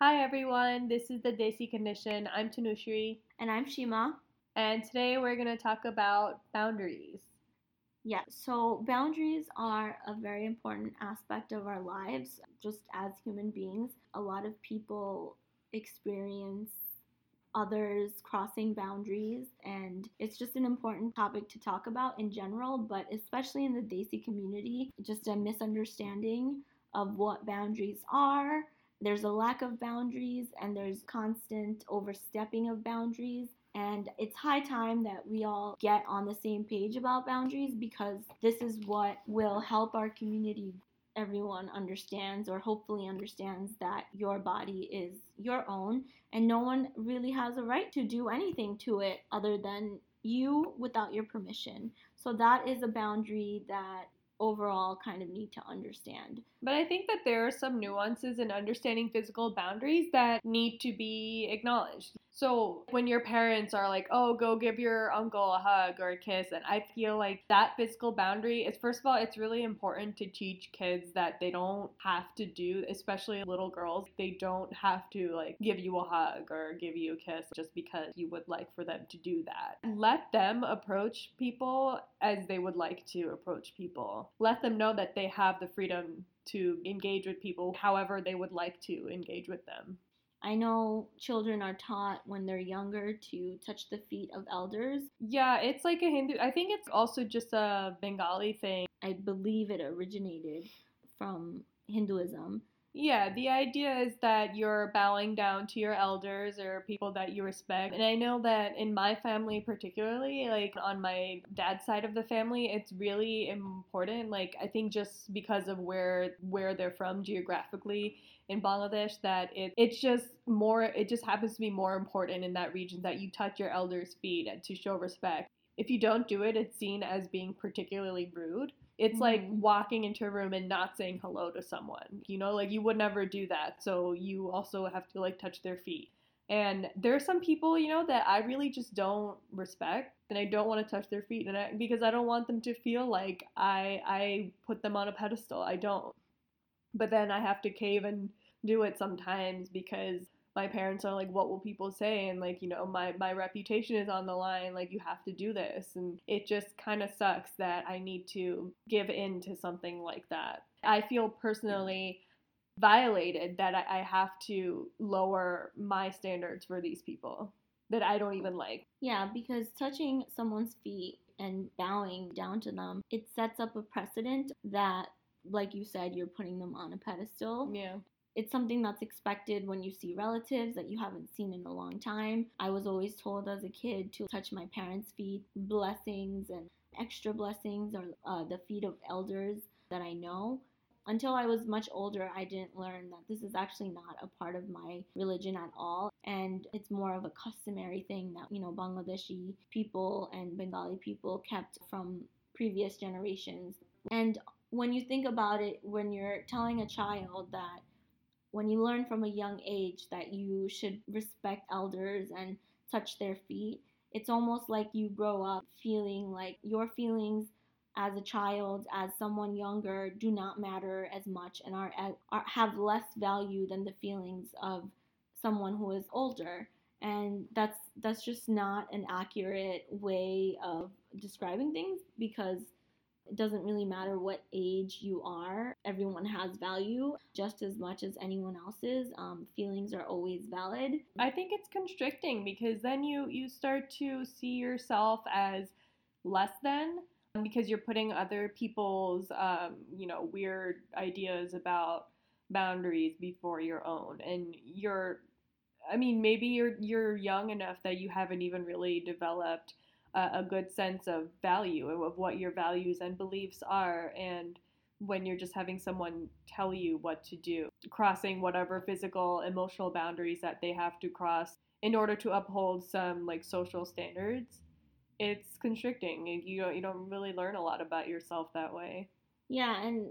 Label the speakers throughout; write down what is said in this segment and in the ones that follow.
Speaker 1: Hi everyone, this is the Desi Condition. I'm Tanushri,
Speaker 2: And I'm Shima.
Speaker 1: and today we're going to talk about boundaries.
Speaker 2: Yeah, so boundaries are a very important aspect of our lives, just as human beings. A lot of people experience others crossing boundaries, and it's just an important topic to talk about in general, but especially in the Desi community, just a misunderstanding of what boundaries are. There's a lack of boundaries, and there's constant overstepping of boundaries. And it's high time that we all get on the same page about boundaries because this is what will help our community. Everyone understands, or hopefully understands, that your body is your own and no one really has a right to do anything to it other than you without your permission. So that is a boundary that overall kind of need to understand.
Speaker 1: But I think that there are some nuances in understanding physical boundaries that need to be acknowledged. So when your parents are like, oh, go give your uncle a hug or a kiss, and I feel like that physical boundary is, first of all, it's really important to teach kids that they don't have to do, especially little girls, they don't have to like give you a hug or give you a kiss just because you would like for them to do that. Let them approach people as they would like to approach people. Let them know that they have the freedom to engage with people however they would like to engage with them.
Speaker 2: I know children are taught when they're younger to touch the feet of elders.
Speaker 1: Yeah, it's like a Hindu. I think it's also just a Bengali thing.
Speaker 2: I believe it originated from Hinduism.
Speaker 1: Yeah, the idea is that you're bowing down to your elders or people that you respect. And I know that in my family, particularly, like on my dad's side of the family, it's really important. Like, I think just because of where where they're from geographically in Bangladesh, that it it's just more. It just happens to be more important in that region that you touch your elders' feet to show respect. If you don't do it, it's seen as being particularly rude. It's like
Speaker 2: Mhm.
Speaker 1: walking into a room and not saying hello to someone. You know, like you would never do that. So you also have to like touch their feet. And there are some people, you know, that I really just don't respect and I don't want to touch their feet and I, because I don't want them to feel like I I put them on a pedestal. I don't. But then I have to cave and do it sometimes because my parents are like what will people say? And like you know my my reputation is on the line like you have to do this. And it just kind of sucks that i need to give in to something like that. I feel personally violated that i, I have to lower my standards for these people that i don't even like.
Speaker 2: Yeah, because touching someone's feet and bowing down to them, it sets up a precedent that, like you said, you're putting them on a pedestal.
Speaker 1: yeah
Speaker 2: It's something that's expected when you see relatives that you haven't seen in a long time. I was always told as a kid to touch my parents' feet, blessings and extra blessings, or uh, the feet of elders that I know. Until I was much older, I didn't learn that this is actually not a part of my religion at all. And it's more of a customary thing that, you know, Bangladeshi people and Bengali people kept from previous generations. And when you think about it, when you're telling a child that when you learn from a young age that you should respect elders and touch their feet, it's almost like you grow up feeling like your feelings as a child, as someone younger, do not matter as much and are, are have less value than the feelings of someone who is older. And that's that's just not an accurate way of describing things because it doesn't really matter what age you are. Everyone has value just as much as anyone else's. Um, feelings are always valid.
Speaker 1: I think it's constricting because then you you start to see yourself as less than because you're putting other people's um, you know weird ideas about boundaries before your own and you're I mean maybe you're you're young enough that you haven't even really developed a, good sense of value of what your values and beliefs are and when you're just having someone tell you what to do, crossing whatever physical, emotional boundaries that they have to cross in order to uphold some like social standards, it's constricting. You don't, you don't really learn a lot about yourself that way.
Speaker 2: Yeah, and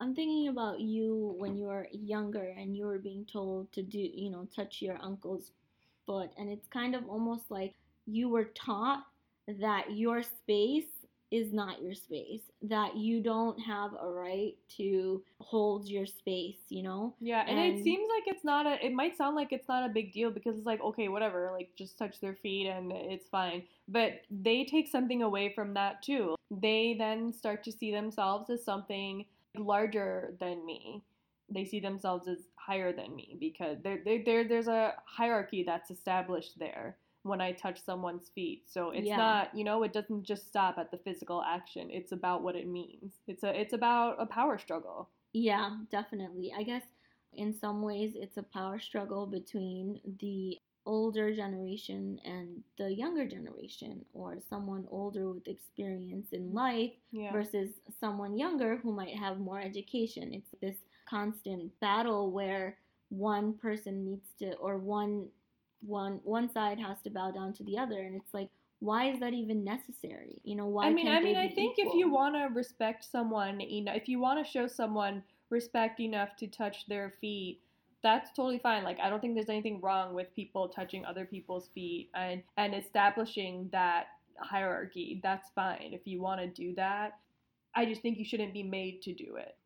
Speaker 2: I'm thinking about you when you were younger and you were being told to do, you know, touch your uncle's foot. And it's kind of almost like you were taught that your space is not your space, that you don't have a right to hold your space, you know?
Speaker 1: Yeah, and,
Speaker 2: And-
Speaker 1: it seems like it's not a. It might sound like it's not a big deal because it's like okay, whatever, like just touch their feet and it's fine. But they take something away from that too. They then start to see themselves as something larger than me. They see themselves as higher than me because there, there, there there's a hierarchy that's established there when I touch someone's feet. So it's
Speaker 2: Yeah.
Speaker 1: not, you know, it doesn't just stop at the physical action. It's about what it means. It's a it's about a power struggle.
Speaker 2: Yeah, definitely. I guess in some ways it's a power struggle between the older generation and the younger generation, or someone older with experience in mm-hmm. life
Speaker 1: Yeah.
Speaker 2: versus someone younger who might have more education. It's this constant battle where one person needs to or one one one side has to bow down to the other and it's like why is that even necessary? You know, why
Speaker 1: I mean, I mean, I think if you want to respect someone, you know, if you want to show someone respect enough to touch their feet, that's totally fine. Like, I don't think there's anything wrong with people touching other people's feet and and establishing that hierarchy. That's fine if you want to do that. I just think you shouldn't be made to do it.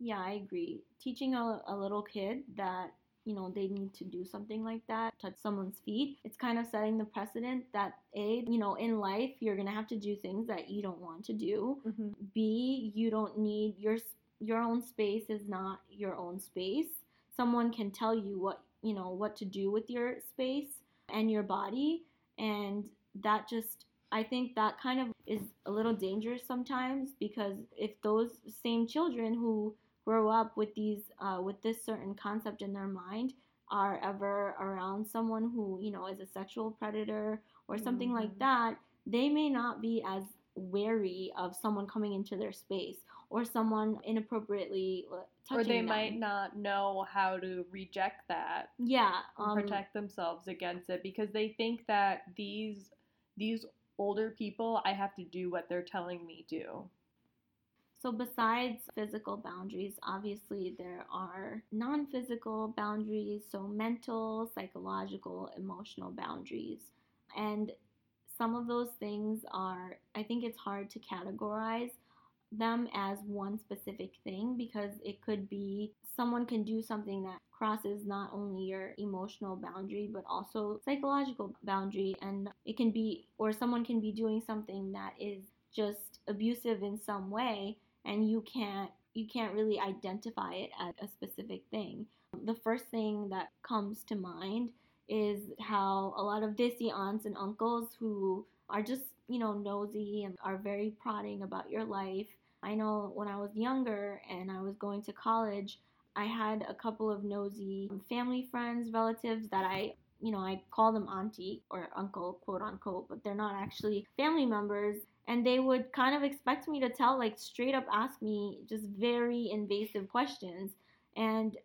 Speaker 2: Yeah, I agree. Teaching a, a little kid that, you know, they need to do something like that, touch someone's feet, it's kind of setting the precedent that A, you know, in life, you're to have to do things that you don't want to do.
Speaker 1: Mm-hmm.
Speaker 2: B, you don't need your your own space is not your own space. Someone can tell you what, you know, what to do with your space and your body and that just I think that kind of is a little dangerous sometimes because if those same children who grow up with these uh, with this certain concept in their mind are ever around someone who you know is a sexual predator or something like
Speaker 1: Mhm.
Speaker 2: that, they may not be as wary of someone coming into their space or someone inappropriately touching
Speaker 1: Or they
Speaker 2: them.
Speaker 1: might not know how to reject that
Speaker 2: yeah
Speaker 1: and
Speaker 2: um,
Speaker 1: protect themselves against it because they think that these these older people I have to do what they're telling me to.
Speaker 2: So, besides physical boundaries, obviously there are non physical boundaries, so mental, psychological, emotional boundaries. And some of those things are, I think it's hard to categorize them as one specific thing because it could be someone can do something that crosses not only your emotional boundary but also psychological boundary and it can be or someone can be doing something that is just abusive in some way and you can't you can't really identify it as a specific thing. The first thing that comes to mind is how a lot of desi aunts and uncles who are just, you know, nosy and are very prodding about your life. I know when I was younger and I was going to college, I had a couple of nosy family friends, relatives that I you know, I call them auntie or uncle, quote unquote, but they're not actually family members. And they would kind of expect me to tell, like, straight up ask me just very invasive questions. And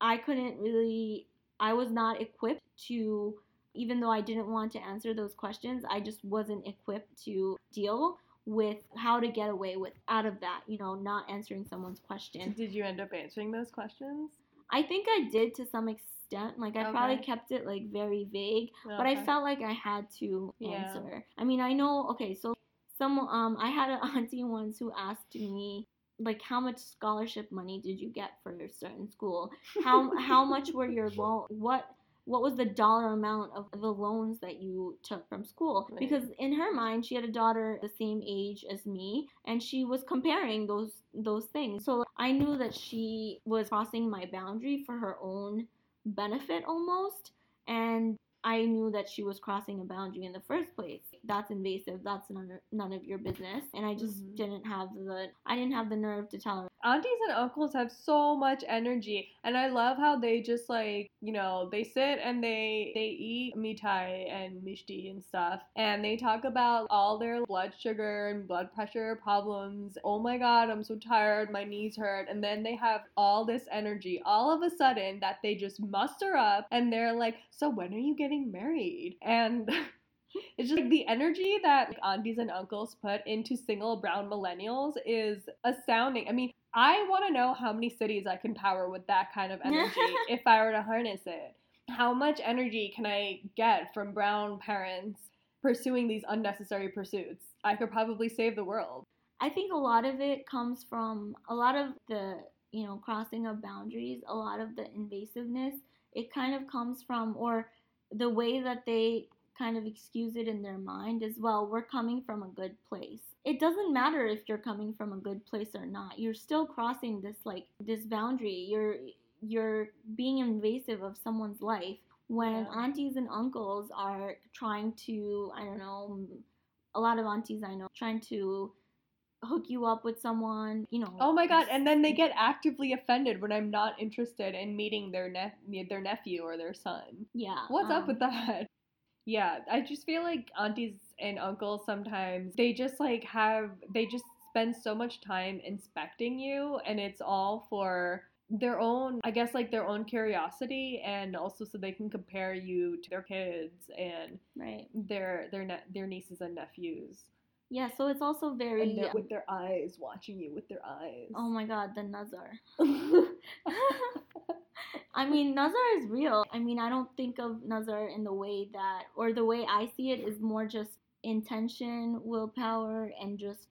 Speaker 2: I couldn't really, I was not equipped to, even though I didn't want to answer those questions, I just wasn't equipped to deal with how to get away with out of that, you know, not answering someone's question.
Speaker 1: Did you end up answering those questions?
Speaker 2: I think I did to some extent. Like I probably kept it like very vague, but I felt like I had to
Speaker 1: Yeah.
Speaker 2: answer. I mean, I know. Okay, so some um, I had an auntie once who asked me like, how much scholarship money did you get for your certain school? How how much were your loan? What what was the dollar amount of the loans that you took from school?
Speaker 1: Right.
Speaker 2: Because in her mind, she had a daughter the same age as me, and she was comparing those those things. So I knew that she was crossing my boundary for her own benefit almost, and I knew that she was crossing a boundary in the first place. That's invasive. That's none of, none of your business. And I just
Speaker 1: Mhm.
Speaker 2: didn't have the I didn't have the nerve to tell her.
Speaker 1: Aunties and uncles have so much energy, and I love how they just like you know they sit and they they eat mitai and mishti and stuff, and they talk about all their blood sugar and blood pressure problems. Oh my god, I'm so tired, my knees hurt, and then they have all this energy all of a sudden that they just muster up, and they're like, so when are you getting married? And It's just like the energy that like, aunties and uncles put into single brown millennials is astounding. I mean, I want to know how many cities I can power with that kind of energy if I were to harness it. How much energy can I get from brown parents pursuing these unnecessary pursuits? I could probably save the world.
Speaker 2: I think a lot of it comes from a lot of the, you know, crossing of boundaries, a lot of the invasiveness. It kind of comes from, or the way that they kind of excuse it in their mind as well. We're coming from a good place. It doesn't matter if you're coming from a good place or not. You're still crossing this like this boundary. You're you're being invasive of someone's life when
Speaker 1: Yeah.
Speaker 2: aunties and uncles are trying to, I don't know, a lot of aunties I know trying to hook you up with someone, you know.
Speaker 1: Oh my god! And then they get actively offended when I'm not interested in meeting their ne- their nephew or their son.
Speaker 2: yeah.
Speaker 1: What's up
Speaker 2: um,
Speaker 1: with that? Yeah, I just feel like aunties and uncles sometimes they just like have they just spend so much time inspecting you and it's all for their own I guess like their own curiosity and also so they can compare you to their kids and
Speaker 2: right?
Speaker 1: their their ne- their nieces and nephews.
Speaker 2: Yeah. So it's also very.
Speaker 1: And they're um with their eyes watching you with their oh eyes.
Speaker 2: oh my God, the Nazar. I mean, Nazar is real. I mean, I don't think of Nazar in the way that, or the way I see it is more just intention, willpower, and just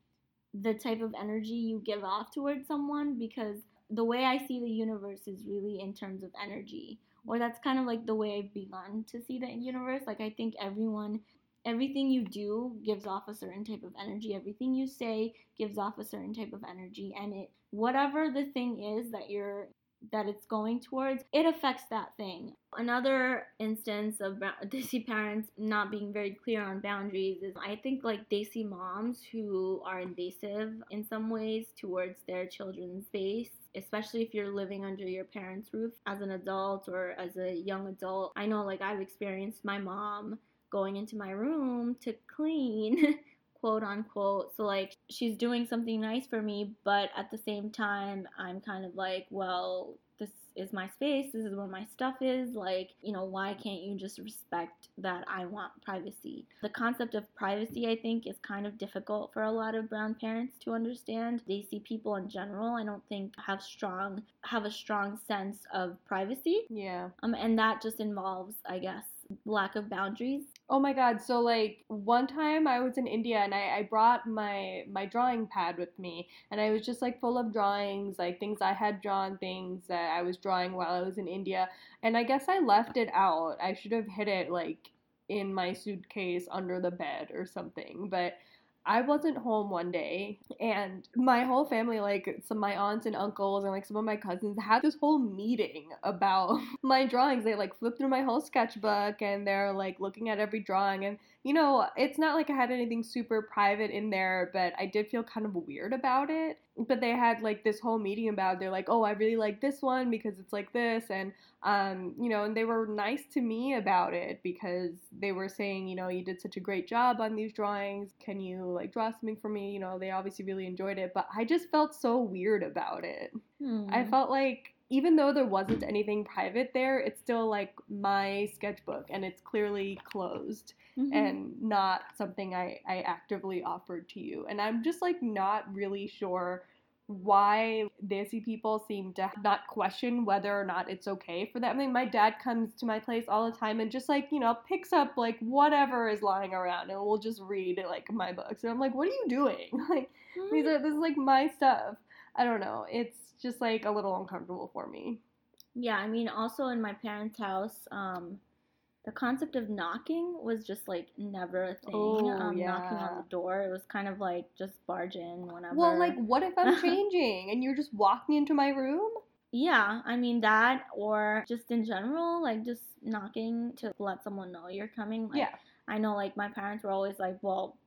Speaker 2: the type of energy you give off towards someone because the way I see the universe is really in terms of energy. Or that's kind of like the way I've begun to see the universe. Like, I think everyone, everything you do gives off a certain type of energy. Everything you say gives off a certain type of energy. And it, whatever the thing is that you're that it's going towards, it affects that thing. Another instance of Desi parents not being very clear on boundaries is I think like Desi moms who are invasive in some ways towards their children's space, especially if you're living under your parents' roof as an adult or as a young adult. I know like I've experienced my mom going into my room to clean quote unquote. So like she's doing something nice for me, but at the same time I'm kind of like, well, this is my space. This is where my stuff is. Like, you know, why can't you just respect that I want privacy? The concept of privacy I think is kind of difficult for a lot of brown parents to understand. They see people in general, I don't think have strong have a strong sense of privacy.
Speaker 1: yeah.
Speaker 2: Um and that just involves, I guess, lack of boundaries.
Speaker 1: Oh my god, so like one time I was in India and I, I brought my my drawing pad with me and I was just like full of drawings, like things I had drawn, things that I was drawing while I was in India. And I guess I left it out. I should have hid it like in my suitcase under the bed or something. But I wasn't home one day and my whole family, like some my aunts and uncles and like some of my cousins had this whole meeting about my drawings. They like flipped through my whole sketchbook and they're like looking at every drawing and you know, it's not like I had anything super private in there, but I did feel kind of weird about it. But they had like this whole meeting about it. they're like, "Oh, I really like this one because it's like this." And um, you know, and they were nice to me about it because they were saying, you know, you did such a great job on these drawings. Can you like draw something for me? You know, they obviously really enjoyed it, but I just felt so weird about it.
Speaker 2: Hmm.
Speaker 1: I felt like even though there wasn't anything private there, it's still like my sketchbook and it's clearly closed
Speaker 2: Mhm.
Speaker 1: and not something I, I actively offered to you. And I'm just like not really sure why Desi people seem to not question whether or not it's okay for them. I mean, my dad comes to my place all the time and just like, you know, picks up like whatever is lying around and we'll just read like my books. And I'm like, what are you doing? Like, these are, this is like my stuff. I don't know. It's just like a little uncomfortable for me.
Speaker 2: Yeah, I mean, also in my parents' house, um, the concept of knocking was just like never a thing.
Speaker 1: Oh,
Speaker 2: um, Knocking on the door, it was kind of like just barge in whenever.
Speaker 1: Well, like, what if I'm changing and you're just walking into my room?
Speaker 2: yeah, I mean that, or just in general, like just knocking to let someone know you're coming. Like,
Speaker 1: Yeah.
Speaker 2: I know, like my parents were always like, well.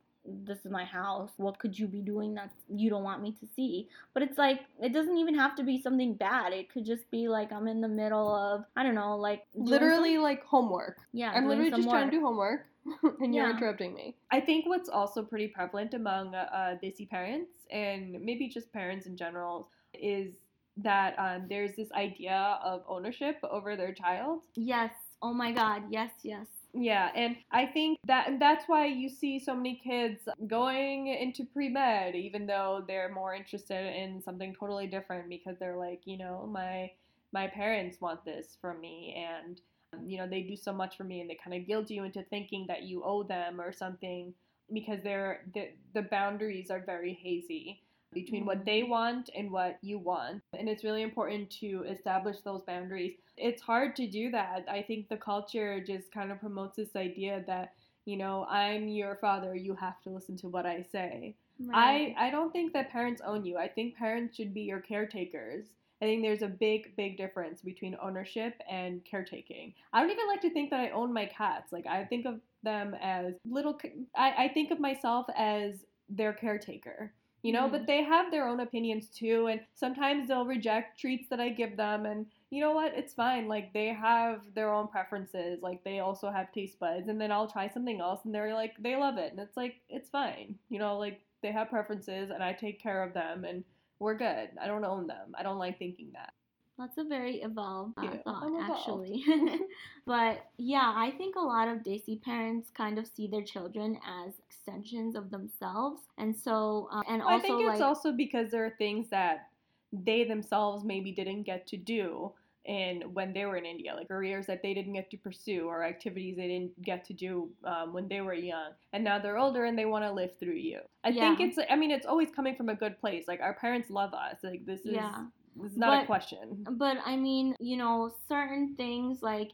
Speaker 2: This is my house. What could you be doing that you don't want me to see? But it's like it doesn't even have to be something bad. It could just be like I'm in the middle of I don't know, like doing some-
Speaker 1: Literally, like homework.
Speaker 2: Yeah,
Speaker 1: I'm literally
Speaker 2: some
Speaker 1: just trying to do homework, and you're
Speaker 2: Yeah.
Speaker 1: interrupting me. I think what's also pretty prevalent among uh, uh, Desi parents, and maybe just parents in general, is that um, there's this idea of ownership over their child.
Speaker 2: Yes. Oh my God. Yes. Yes.
Speaker 1: Yeah, and I think that and that's why you see so many kids going into pre med, even though they're more interested in something totally different because they're like, you know, my my parents want this from me, and um, you know they do so much for me, and they kind of guilt you into thinking that you owe them or something. because they're the, the boundaries are very hazy between what
Speaker 2: Mhm.
Speaker 1: they want and what you want. And it's really important to establish those boundaries. It's hard to do that. I think the culture just kind of promotes this idea that, you know, I'm your father, you have to listen to what I say.
Speaker 2: Right.
Speaker 1: I I don't think that parents own you. I think parents should be your caretakers. I think there's a big big difference between ownership and caretaking. I don't even like to think that I own my cats. Like I think of them as little I think of myself as their caretaker. You know,
Speaker 2: Mhm.
Speaker 1: but they have their own opinions too and sometimes they'll reject treats that I give them and you know what? It's fine. Like they have their own preferences. Like they also have taste buds and then I'll try something else and they're like they love it and it's like it's fine. You know, like they have preferences and I take care of them and we're good. I don't own them. I don't like thinking that.
Speaker 2: That's a very evolved uh,
Speaker 1: Yeah,
Speaker 2: thought,
Speaker 1: evolved.
Speaker 2: actually. but yeah, I think a lot of Desi parents kind of see their children as extensions of themselves, and so um, and
Speaker 1: Well, I
Speaker 2: also
Speaker 1: think it's
Speaker 2: like
Speaker 1: also because there are things that they themselves maybe didn't get to do in when they were in India, like careers that they didn't get to pursue or activities they didn't get to do um, when they were young, and now they're older and they want to live through you. I think it's. I mean, it's always coming from a good place. Like our parents love us. Like this is.
Speaker 2: Yeah.
Speaker 1: Is not a question.
Speaker 2: But I mean, you know, certain things like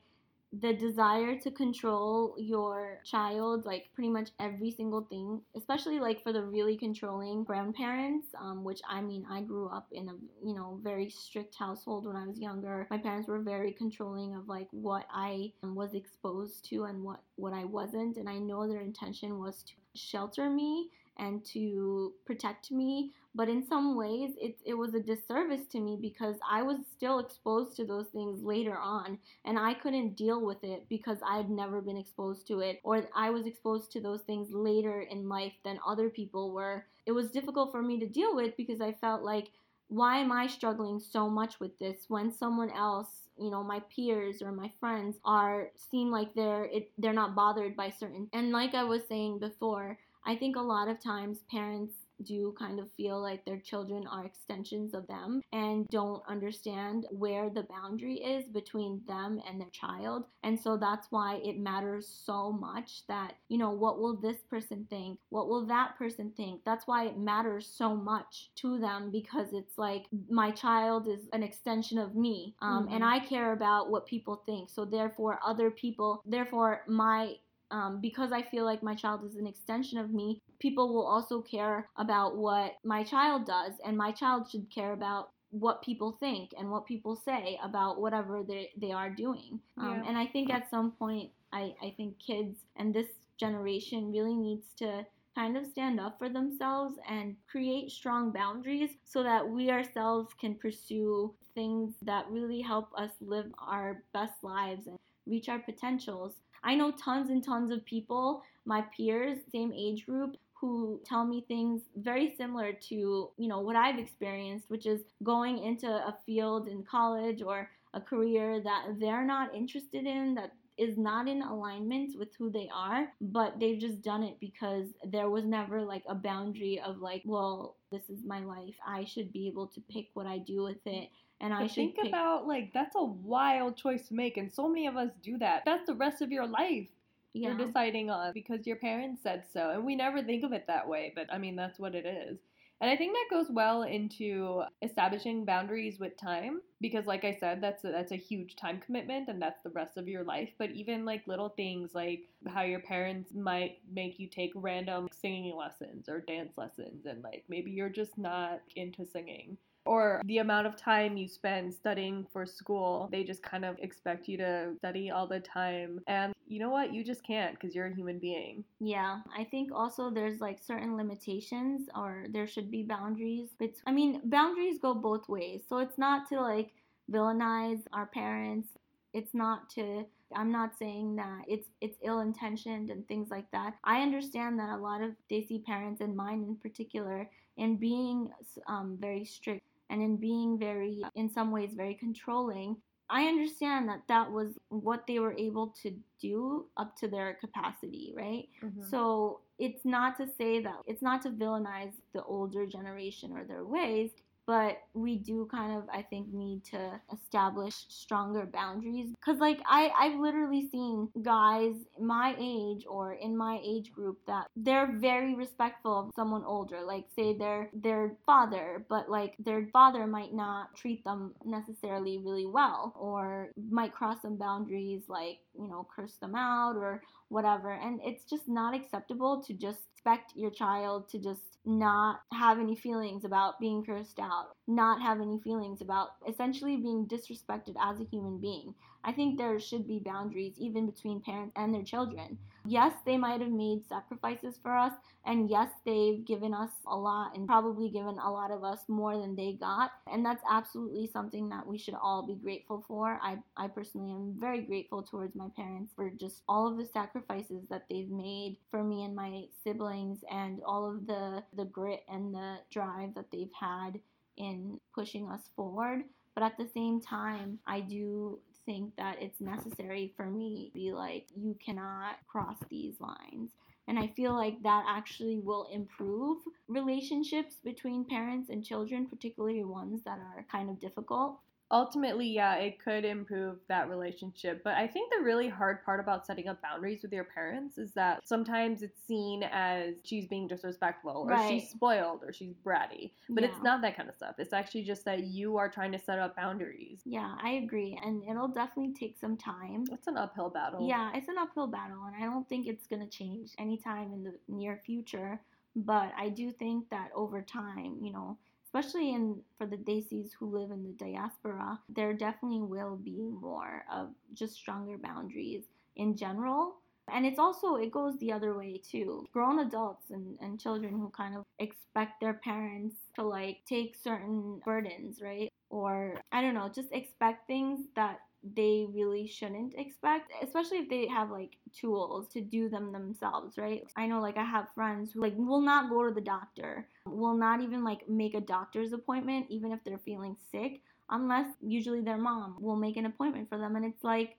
Speaker 2: the desire to control your child, like pretty much every single thing, especially like for the really controlling grandparents, um, which I mean, I grew up in a, you know, very strict household when I was younger. My parents were very controlling of like what I um, was exposed to and what, what I wasn't. And I know their intention was to shelter me and to protect me. But in some ways it, it was a disservice to me because i was still exposed to those things later on and i couldn't deal with it because i had never been exposed to it or i was exposed to those things later in life than other people were. It was difficult for me to deal with because i felt like why am i struggling so much with this when someone else you know my peers or my friends are seem like they're it, they're not bothered by certain and like i was saying before i think a lot of times parents do kind of feel like their children are extensions of them and don't understand where the boundary is between them and their child. And so that's why it matters so much that, you know, what will this person think? What will that person think? That's why it matters so much to them because it's like my child is an extension of me. Um, And
Speaker 1: Mhm.
Speaker 2: I care about what people think. So therefore, other people, therefore, my um, because I feel like my child is an extension of me, people will also care about what my child does, and my child should care about what people think and what people say about whatever they, they are doing. Um,
Speaker 1: Yeah.
Speaker 2: And I think at some point, I, I think kids and this generation really needs to kind of stand up for themselves and create strong boundaries so that we ourselves can pursue things that really help us live our best lives and reach our potentials. I know tons and tons of people, my peers, same age group, who tell me things very similar to, you know, what I've experienced, which is going into a field in college or a career that they're not interested in, that is not in alignment with who they are, but they've just done it because there was never like a boundary of like, well, this is my life. I should be able to pick what I do with it. And I
Speaker 1: But
Speaker 2: should
Speaker 1: think
Speaker 2: pick
Speaker 1: about like that's a wild choice to make, and so many of us do that. That's the rest of your life
Speaker 2: yeah.
Speaker 1: you're deciding on because your parents said so, and we never think of it that way. But I mean, that's what it is. And I think that goes well into establishing boundaries with time because, like I said, that's a, that's a huge time commitment, and that's the rest of your life. But even like little things like how your parents might make you take random singing lessons or dance lessons, and like maybe you're just not into singing or the amount of time you spend studying for school. They just kind of expect you to study all the time. And you know what? You just can't because you're a human being.
Speaker 2: Yeah, I think also there's like certain limitations or there should be boundaries. But I mean, boundaries go both ways. So it's not to like villainize our parents. It's not to I'm not saying that it's it's ill intentioned and things like that. I understand that a lot of Desi parents and mine in particular in being um, very strict and in being very in some ways very controlling I understand that that was what they were able to do up to their capacity, right?
Speaker 1: Mm-hmm.
Speaker 2: So it's not to say that it's not to villainize the older generation or their ways. But we do kind of i think need to establish stronger boundaries. Because like i i've literally seen guys my age or in my age group that they're very respectful of someone older. Like say their their father but like their father might not treat them necessarily really well or might cross some boundaries like you know curse them out or whatever and it's just not acceptable to just expect your child to just not have any feelings about being cursed out, not have any feelings about essentially being disrespected as a human being. I think there should be boundaries even between parents and their children. Yes, they might have made sacrifices for us, and yes, they've given us a lot and probably given a lot of us more than they got. And that's absolutely something that we should all be grateful for. I, I personally am very grateful towards my parents for just all of the sacrifices that they've made for me and my siblings and all of the, the grit and the drive that they've had in pushing us forward. But at the same time, I do think that it's uh-huh. necessary for me to be like, you cannot cross these lines. And I feel like that actually will improve relationships between parents and children, particularly ones that are kind of difficult
Speaker 1: ultimately, yeah, it could improve that relationship. But I think the really hard part about setting up boundaries with your parents is that sometimes it's seen as she's being disrespectful or right. she's spoiled or she's bratty. But yeah. it's not that kind of stuff. It's actually just that you are trying to set up boundaries.
Speaker 2: Yeah, I agree. And it'll definitely take some time.
Speaker 1: It's an uphill battle.
Speaker 2: Yeah, it's an uphill battle. And I don't think it's going to change anytime in the near future. But I do think that over time, you know, especially in for the Desis who live in the diaspora, there definitely will be more of just stronger boundaries in general. And it's also, it goes the other way too. Grown adults and, and children who kind of expect their parents to like take certain burdens, right? Or I don't know, just expect things that they really shouldn't expect, especially if they have like tools to do them themselves, right? I know like I have friends who like will not go to the doctor, will not even like make a doctor's appointment even if they're feeling sick, unless usually their mom will make an appointment for them and it's like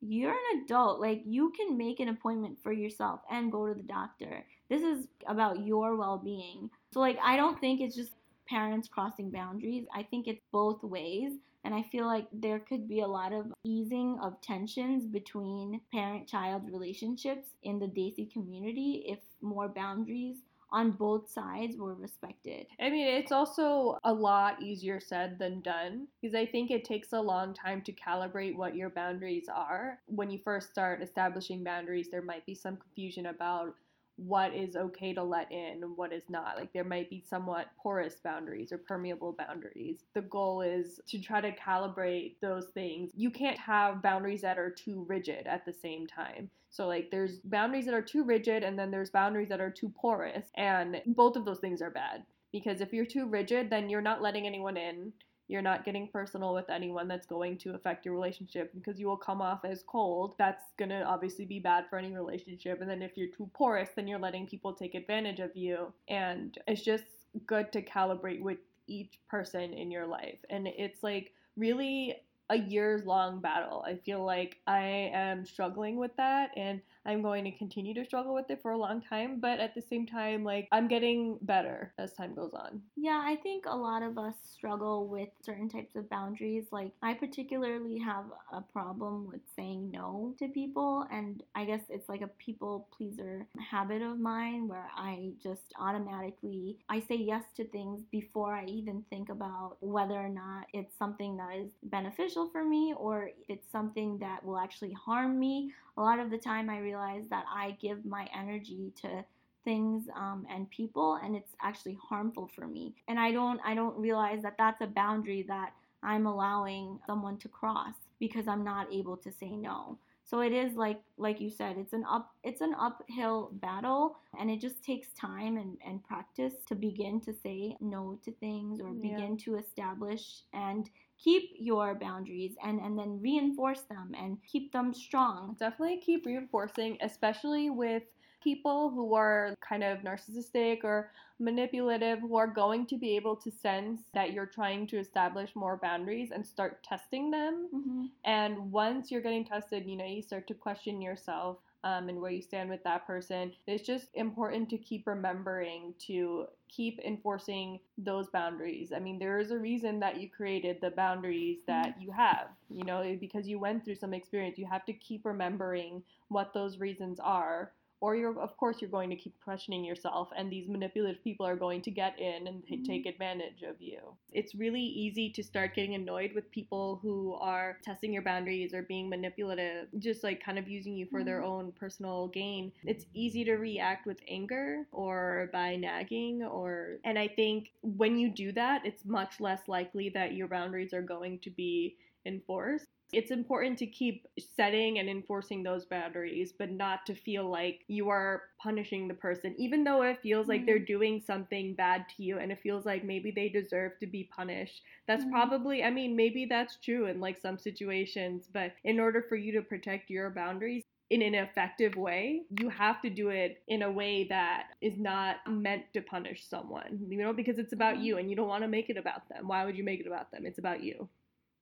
Speaker 2: you're an adult, like you can make an appointment for yourself and go to the doctor. This is about your well-being. So like I don't think it's just parents crossing boundaries. I think it's both ways. And I feel like there could be a lot of easing of tensions between parent child relationships in the Desi community if more boundaries on both sides were respected.
Speaker 1: I mean, it's also a lot easier said than done because I think it takes a long time to calibrate what your boundaries are. When you first start establishing boundaries, there might be some confusion about what is okay to let in and what is not. Like there might be somewhat porous boundaries or permeable boundaries. The goal is to try to calibrate those things. You can't have boundaries that are too rigid at the same time. So like there's boundaries that are too rigid and then there's boundaries that are too porous and both of those things are bad because if you're too rigid then you're not letting anyone in you're not getting personal with anyone that's going to affect your relationship because you will come off as cold. That's going to obviously be bad for any relationship. And then if you're too porous, then you're letting people take advantage of you. And it's just good to calibrate with each person in your life. And it's like really a years long battle. I feel like I am struggling with that and I'm going to continue to struggle with it for a long time, but at the same time, like I'm getting better as time goes on.
Speaker 2: Yeah, I think a lot of us struggle with certain types of boundaries. Like, I particularly have a problem with saying no to people, and I guess it's like a people pleaser habit of mine where I just automatically I say yes to things before I even think about whether or not it's something that is beneficial for me or it's something that will actually harm me a lot of the time I realize that I give my energy to things um, and people and it's actually harmful for me and i don't i don't realize that that's a boundary that i'm allowing someone to cross because i'm not able to say no so it is like like you said it's an up it's an uphill battle and it just takes time and, and practice to begin to say no to things or begin yeah. to establish and keep your boundaries and, and then reinforce them and keep them strong.
Speaker 1: Definitely keep reinforcing, especially with people who are kind of narcissistic or manipulative who are going to be able to sense that you're trying to establish more boundaries and start testing them. Mm-hmm. And once you're getting tested, you know, you start to question yourself um, and where you stand with that person. It's just important to keep remembering to keep enforcing those boundaries. I mean, there is a reason that you created the boundaries that you have, you know, because you went through some experience. You have to keep remembering what those reasons are or you're of course you're going to keep questioning yourself and these manipulative people are going to get in and t- mm-hmm. take advantage of you. It's really easy to start getting annoyed with people who are testing your boundaries or being manipulative just like kind of using you for their mm-hmm. own personal gain. It's easy to react with anger or by nagging or and i think when you do that it's much less likely that your boundaries are going to be enforced it's important to keep setting and enforcing those boundaries, but not to feel like you are punishing the person, even though it feels like they're doing something bad to you and it feels like maybe they deserve to be punished. That's
Speaker 2: Mhm.
Speaker 1: probably, I mean, maybe that's true in like some situations, but in order for you to protect your boundaries, in an effective way, you have to do it in a way that is not meant to punish someone, you know, because it's about
Speaker 2: Mhm.
Speaker 1: you and you don't want to make it about them. Why would you make it about them? It's about you.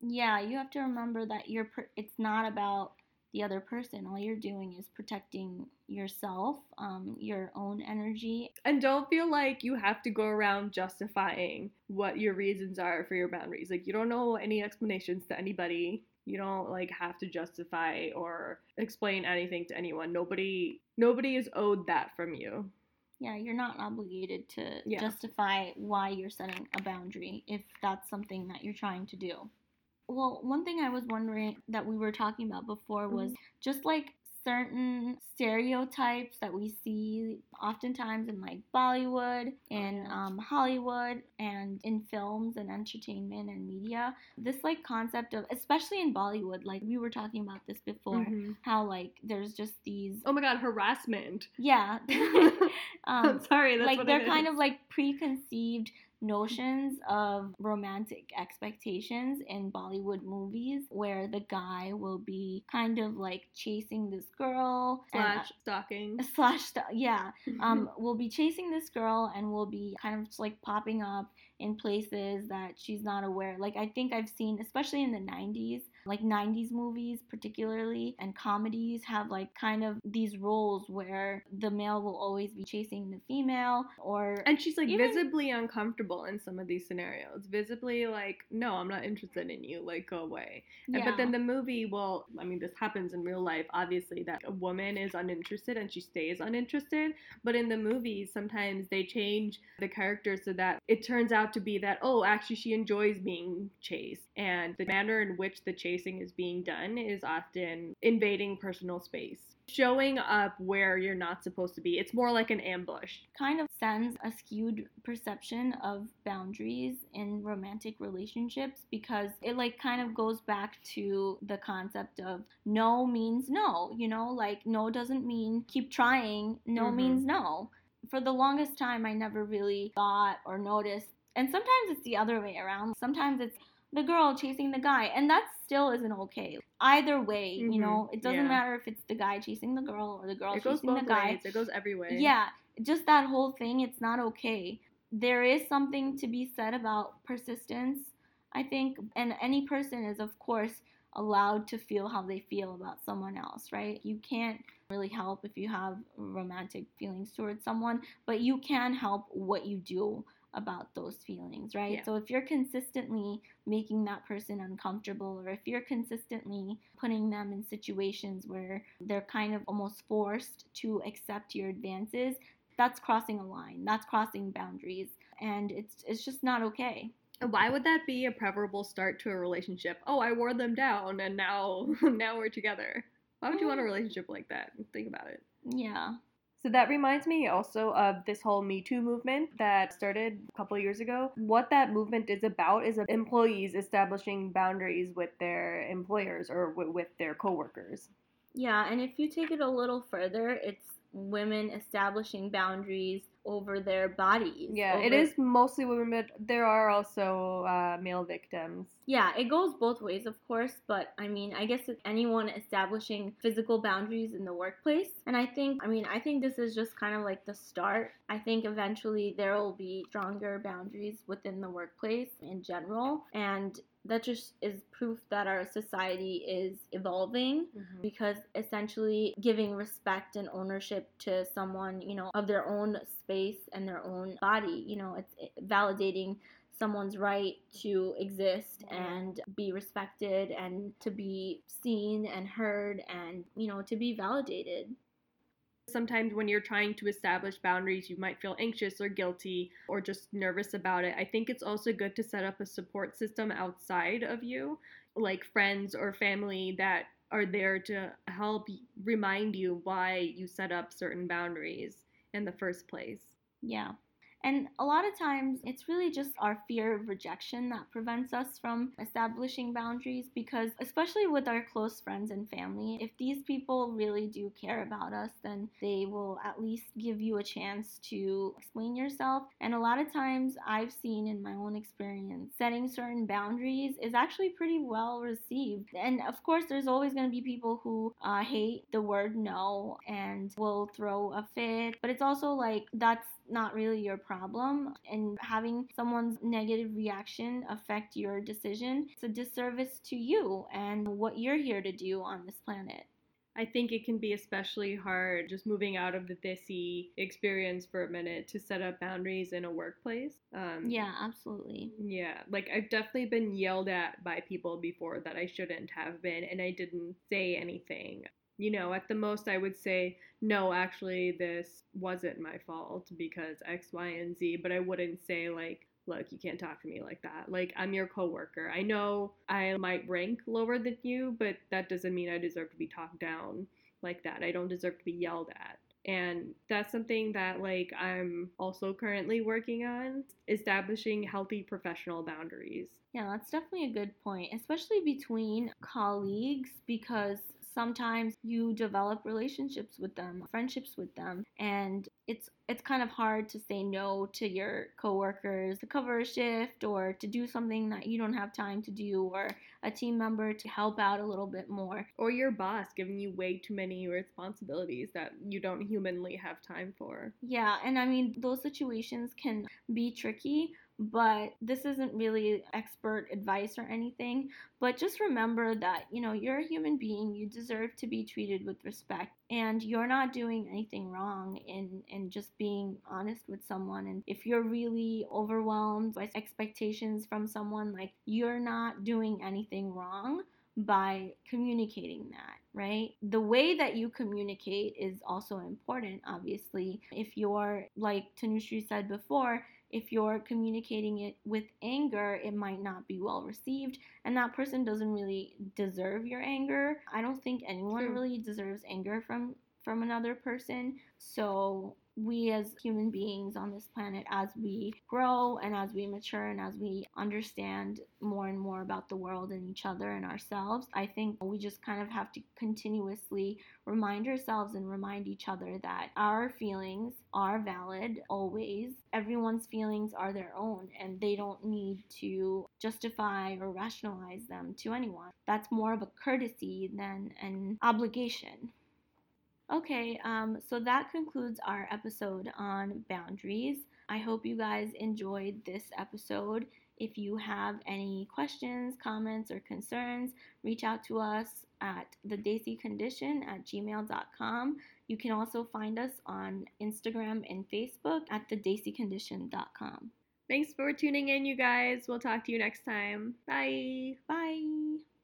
Speaker 2: Yeah, you have to remember that you're pr- it's not about the other person. All you're doing is protecting yourself, um, your own energy.
Speaker 1: And don't feel like you have to go around justifying what your reasons are for your boundaries. Like you don't know any explanations to anybody. You don't like have to justify or explain anything to anyone. Nobody nobody is owed that from you.
Speaker 2: Yeah, you're not obligated to
Speaker 1: Yeah.
Speaker 2: justify why you're setting a boundary if that's something that you're trying to do. Well, one thing I was wondering that we were talking about before was just like certain stereotypes that we see oftentimes in like Bollywood and um, Hollywood and in films and entertainment and media. This like concept of, especially in Bollywood, like we were talking about this before,
Speaker 1: Mhm.
Speaker 2: how like there's just these,
Speaker 1: Oh my god, harassment.
Speaker 2: yeah, um,
Speaker 1: sorry, that's
Speaker 2: like they're kind of like preconceived notions of romantic expectations in Bollywood movies where the guy will be kind of like chasing this girl and-
Speaker 1: slash stalking.
Speaker 2: slash yeah um will be chasing this girl and will be kind of like popping up in places that she's not aware like i think i've seen especially in the 90s like 90s movies particularly and comedies have like kind of these roles where the male will always be chasing the female or
Speaker 1: And she's like
Speaker 2: Even-
Speaker 1: visibly uncomfortable in some of these scenarios. Visibly like, no, I'm not interested in you. Like, go away. And- But then the movie, well, I mean, this happens in real life, obviously, that a woman is uninterested and she stays uninterested. But in the movies, sometimes they change the character so that it turns out to be that, oh, actually, she enjoys being chased. And the manner in which the chasing is being done is often invading personal space. Showing up where you're not supposed to be. It's more like an ambush.
Speaker 2: kind of sends a skewed perception of boundaries in romantic relationships because it like kind of goes back to the concept of no means no you know like no doesn't mean keep trying no
Speaker 1: Mhm.
Speaker 2: means no for the longest time i never really thought or noticed and sometimes it's the other way around sometimes it's the girl chasing the guy and that still isn't okay either way you
Speaker 1: Mhm.
Speaker 2: know it doesn't
Speaker 1: Yeah.
Speaker 2: matter if it's the guy chasing the girl or the girl
Speaker 1: it goes
Speaker 2: chasing
Speaker 1: both
Speaker 2: the guy
Speaker 1: ways. It goes everywhere
Speaker 2: yeah, just that whole thing, it's not okay. There is something to be said about persistence, I think, and any person is, of course, allowed to feel how they feel about someone else, right? You can't really help if you have romantic feelings towards someone, but you can help what you do about those feelings, right?
Speaker 1: Yeah.
Speaker 2: So if you're consistently making that person uncomfortable or if you're consistently putting them in situations where they're kind of almost forced to accept your advances, that's crossing a line. That's crossing boundaries and it's it's just not okay.
Speaker 1: Why would that be a preferable start to a relationship? Oh, I wore them down and now now we're together. Why would you want a
Speaker 2: Mm.
Speaker 1: relationship like that? Think about it.
Speaker 2: Yeah.
Speaker 1: So that reminds me also of this whole Me Too movement that started a couple years ago. What that movement is about is employees establishing boundaries with their employers or w- with their coworkers.
Speaker 2: Yeah, and if you take it a little further, it's women establishing boundaries over their bodies.
Speaker 1: Yeah, it
Speaker 2: over-
Speaker 1: is mostly women, but there are also uh, male victims.
Speaker 2: Yeah, it goes both ways, of course, but I mean, I guess it's anyone establishing physical boundaries in the workplace. And I think, I mean, I think this is just kind of like the start. I think eventually there will be stronger boundaries within the workplace in general. And that just is proof that our society is evolving
Speaker 1: Mhm.
Speaker 2: because essentially giving respect and ownership to someone, you know, of their own space and their own body, you know, it's validating someone's right to exist and be respected and to be seen and heard and, you know, to be validated.
Speaker 1: Sometimes when you're trying to establish boundaries, you might feel anxious or guilty or just nervous about it. I think it's also good to set up a support system outside of you, like friends or family that are there to help remind you why you set up certain boundaries in the first place.
Speaker 2: Yeah. And a lot of times it's really just our fear of rejection that prevents us from establishing boundaries because, especially with our close friends and family, if these people really do care about us, then they will at least give you a chance to explain yourself. And a lot of times I've seen in my own experience, setting certain boundaries is actually pretty well received. And of course, there's always going to be people who uh, hate the word no and will throw a fit, but it's also like that's not really your problem and having someone's negative reaction affect your decision it's a disservice to you and what you're here to do on this planet
Speaker 1: I think it can be especially hard just moving out of the Desi experience for a minute to set up boundaries in a workplace. Um,
Speaker 2: yeah absolutely
Speaker 1: Yeah, like I've definitely been yelled at by people before that I shouldn't have been, and I didn't say anything. You know, at the most, I would say, no, actually, this wasn't my fault because X, Y, and Z, but I wouldn't say, like, look, you can't talk to me like that. Like, I'm your coworker. I know I might rank lower than you, but that doesn't mean I deserve to be talked down like that. I don't deserve to be yelled at. And that's something that, like, I'm also currently working on establishing healthy professional boundaries.
Speaker 2: Yeah, that's definitely a good point, especially between colleagues, because sometimes you develop relationships with them, friendships with them, and it's it's kind of hard to say no to your coworkers to cover a shift or to do something that you don't have time to do or a team member to help out a little bit more
Speaker 1: or your boss giving you way too many responsibilities that you don't humanly have time for.
Speaker 2: Yeah, and I mean those situations can be tricky but this isn't really expert advice or anything. But just remember that, you know, you're a human being, you deserve to be treated with respect, and you're not doing anything wrong in, in just being honest with someone. And if you're really overwhelmed by expectations from someone, like, you're not doing anything wrong by communicating that, right? The way that you communicate is also important, obviously. If you're, like Tanushree said before, if you're communicating it with anger, it might not be well received, and that person doesn't really deserve your anger. I don't think anyone
Speaker 1: True.
Speaker 2: really deserves anger from from another person. So we as human beings on this planet, as we grow and as we mature and as we understand more and more about the world and each other and ourselves, I think we just kind of have to continuously remind ourselves and remind each other that our feelings are valid always. Everyone's feelings are their own and they don't need to justify or rationalize them to anyone. That's more of a courtesy than an obligation. Okay, um, so that concludes our episode on boundaries. I hope you guys enjoyed this episode. If you have any questions, comments, or concerns, reach out to us at the Desi Condition at gmail.com. You can also find us on Instagram and Facebook at thedesicondition.com.
Speaker 1: Thanks for tuning in, you guys. We'll talk to you next time. Bye.
Speaker 2: Bye.